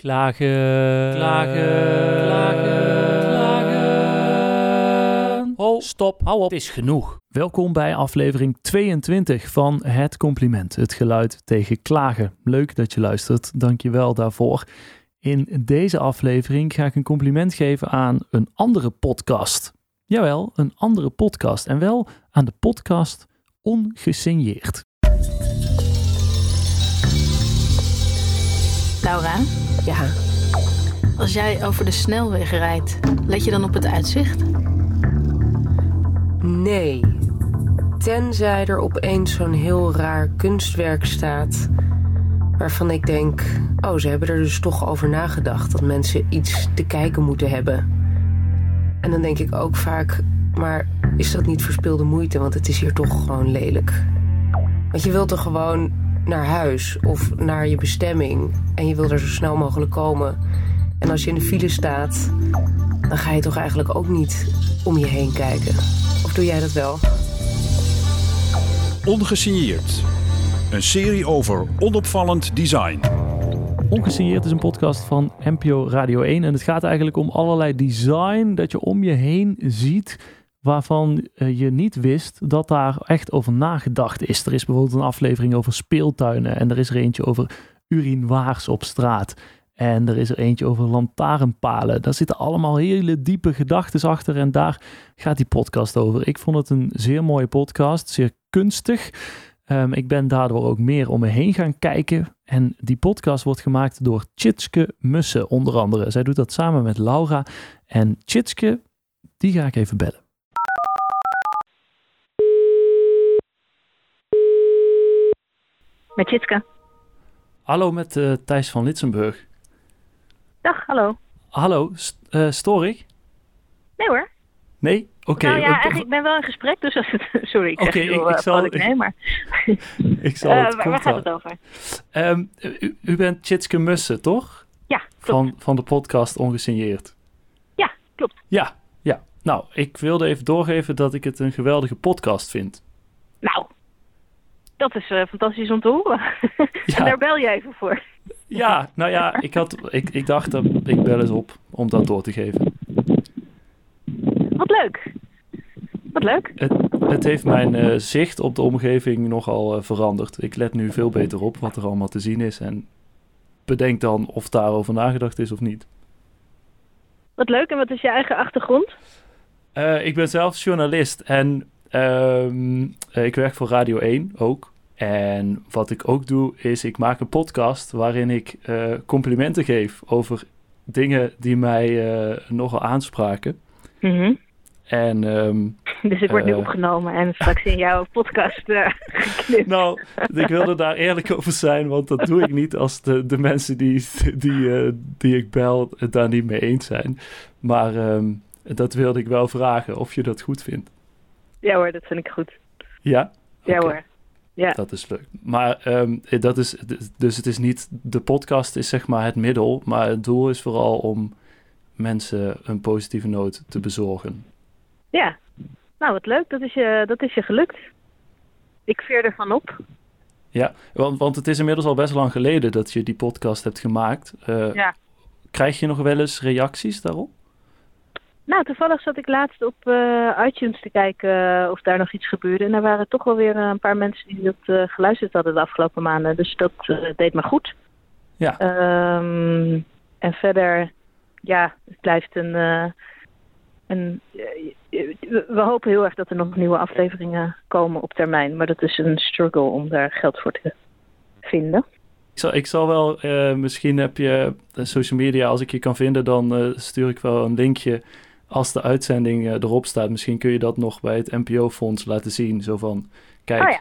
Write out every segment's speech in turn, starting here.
Klagen, klagen, klagen, klagen. Oh, stop, hou op, het is genoeg. Welkom bij aflevering 22 van Het Compliment, het geluid tegen klagen. Leuk dat je luistert, dank je wel daarvoor. In deze aflevering ga ik een compliment geven aan een andere podcast. Jawel, een andere podcast. En wel aan de podcast Ongesigneerd. Laura, Ja, als jij over de snelweg rijdt, let je dan op het uitzicht? nee. Tenzij er opeens zo'n heel raar kunstwerk staat. Waarvan ik denk: oh, ze hebben er dus toch over nagedacht dat mensen iets te kijken moeten hebben. En dan denk ik ook vaak: maar is dat niet verspilde moeite? Want het is hier toch gewoon lelijk. Want je wilt toch gewoon naar huis of naar je bestemming. En je wil er zo snel mogelijk komen. En als je in de file staat, dan ga je toch eigenlijk ook niet om je heen kijken. Of doe jij dat wel? Ongesigneerd. Een serie over onopvallend design. Ongesigneerd is een podcast van NPO Radio 1 en het gaat eigenlijk om allerlei design dat je om je heen ziet waarvan eh, je niet wist dat daar echt over nagedacht is. Er is bijvoorbeeld een aflevering over speeltuinen en er is er eentje over urinoirs op straat. En er is er eentje over lantaarnpalen. Daar zitten allemaal hele diepe gedachten achter en daar gaat die podcast over. Ik vond het een zeer mooie podcast, zeer kunstig. Ehm, ik ben daardoor ook meer om me heen gaan kijken. En die podcast wordt gemaakt door Tjitske Mussen, onder andere. Zij doet dat samen met Laura. En Tjitske, die ga ik even bellen. Met Jitske. Hallo met eh, Thijs van Litsenburg. Dag, hallo. Hallo, st eh, stoor ik? Nee hoor. Nee? Oké. nou ja, eh, eigenlijk, ik ben wel in gesprek, dus als het... Sorry, ik zeg heel, ik- ik zal- vrolijk nee, maar... ik zal het waar, gaat het over? Ehm, u, u bent Tjitske Mussen, toch? Ja, klopt. Van, van de podcast Ongesigneerd. Ja, klopt. Ja, ja. Nou, ik wilde even doorgeven dat ik het een geweldige podcast vind. Nou, dat is eh, fantastisch om te horen. Ja. en daar bel je even voor. Ja, nou ja, ik, had, ik, ik dacht dat ik bel eens op om dat door te geven. Wat leuk. Wat leuk. Het, het heeft mijn eh, zicht op de omgeving nogal eh, veranderd. Ik let nu veel beter op wat er allemaal te zien is en bedenk dan of daarover nagedacht is of niet. Wat leuk. En wat is je eigen achtergrond? Ik ben zelf journalist en ehm, eh, ik werk voor Radio 1 ook. En wat ik ook doe is ik maak een podcast waarin ik eh, complimenten geef over dingen die mij eh, nogal aanspraken. Mhm. En ehm, Dus het wordt nu Eh. opgenomen en straks in jouw podcast geknipt. Nou, ik wilde daar eerlijk over zijn, want dat doe ik niet als de, de mensen die, die, die ik bel het daar niet mee eens zijn. Maar ehm, dat wilde ik wel vragen of je dat goed vindt. Ja hoor, dat vind ik goed. Ja? Ja hoor. Ja. Dat is leuk. Maar ehm, dat is, dus het is niet, de podcast is zeg maar het middel, maar het doel is vooral om mensen een positieve noot te bezorgen. Ja. Nou, wat leuk. Dat is je, dat is je gelukt. Ik veer ervan op. Ja, want, want het is inmiddels al best lang geleden dat je die podcast hebt gemaakt. Eh, Ja. Krijg je nog wel eens reacties daarop? Nou, toevallig zat ik laatst op eh, iTunes te kijken eh, of daar nog iets gebeurde. En er waren toch wel weer eh, een paar mensen die dat geluisterd hadden de afgelopen maanden. Dus dat deed me goed. Ja. Ehm, en verder, ja, het blijft een... een we hopen heel erg dat er nog nieuwe afleveringen komen op termijn. Maar dat is een struggle om daar geld voor te vinden. Ik zal, ik zal wel, misschien heb je social media, als ik je kan vinden, dan stuur ik wel een linkje als de uitzending eh, erop staat. Misschien kun je dat nog bij het NPO-fonds laten zien. Zo van, kijk, Oh ja.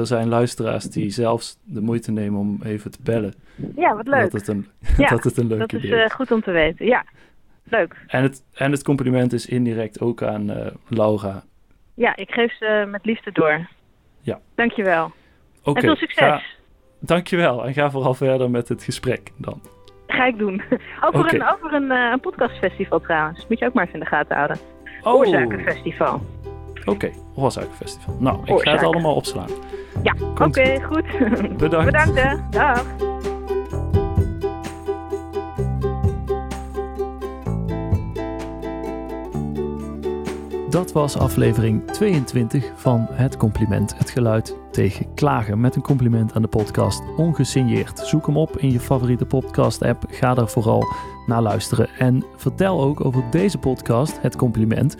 er zijn luisteraars die zelfs de moeite nemen om even te bellen. Ja, wat leuk. Dat het een, Ja, dat het een leuk Dat is eh, is. goed om te weten. Ja, leuk. En, het, en het compliment is indirect ook aan eh, Laura. Ja, ik geef ze met liefde door. Ja. Dankjewel. Oké, en veel succes. ga- dankjewel. En ga vooral verder met het gesprek dan. Ga ik doen. Over een, over een, eh, een podcastfestival trouwens. Moet je ook maar even in de gaten houden. Oh, Oorzakenfestival. Oké, Oorzakenfestival. Nou, ik ga het allemaal opslaan. Ja, oké, goed. Bedankt. Bedankt hè. Dag. Dat was aflevering 22 van Het Compliment, het geluid tegen klagen. Met een compliment aan de podcast, ongesigneerd. Zoek hem op in je favoriete podcast-app. Ga daar vooral naar luisteren. En vertel ook over deze podcast, Het Compliment,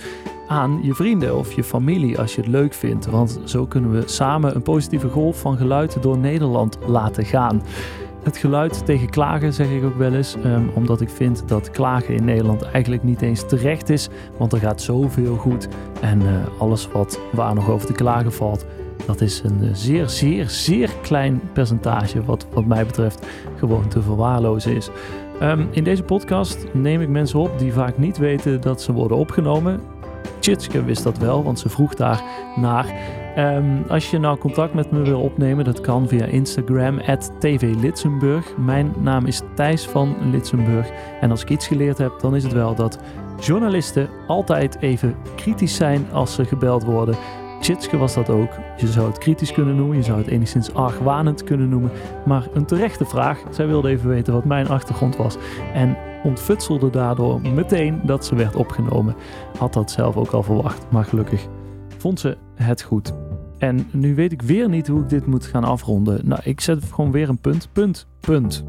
aan je vrienden of je familie als je het leuk vindt. Want zo kunnen we samen een positieve golf van geluid door Nederland laten gaan. Het geluid tegen klagen zeg ik ook wel eens, ehm, omdat ik vind dat klagen in Nederland eigenlijk niet eens terecht is, want er gaat zoveel goed en uh, alles wat waar nog over te klagen valt, dat is een uh, zeer, zeer, zeer klein percentage wat wat mij betreft gewoon te verwaarlozen is. Um, in deze podcast neem ik mensen op die vaak niet weten dat ze worden opgenomen. Chitske wist dat wel, want ze vroeg daar naar. Um, als je nou contact met me wil opnemen, dat kan via Instagram, tvlitsenburg. Mijn naam is Thijs van Litsenburg. En als ik iets geleerd heb, dan is het wel dat journalisten altijd even kritisch zijn als ze gebeld worden. Chitske was dat ook. Je zou het kritisch kunnen noemen, je zou het enigszins argwanend kunnen noemen. Maar een terechte vraag. Zij wilde even weten wat mijn achtergrond was. En ontfutselde daardoor meteen dat ze werd opgenomen. Had dat zelf ook al verwacht, maar gelukkig vond ze het goed. En nu weet ik weer niet hoe ik dit moet gaan afronden. Nou, ik zet gewoon weer een punt, punt, punt.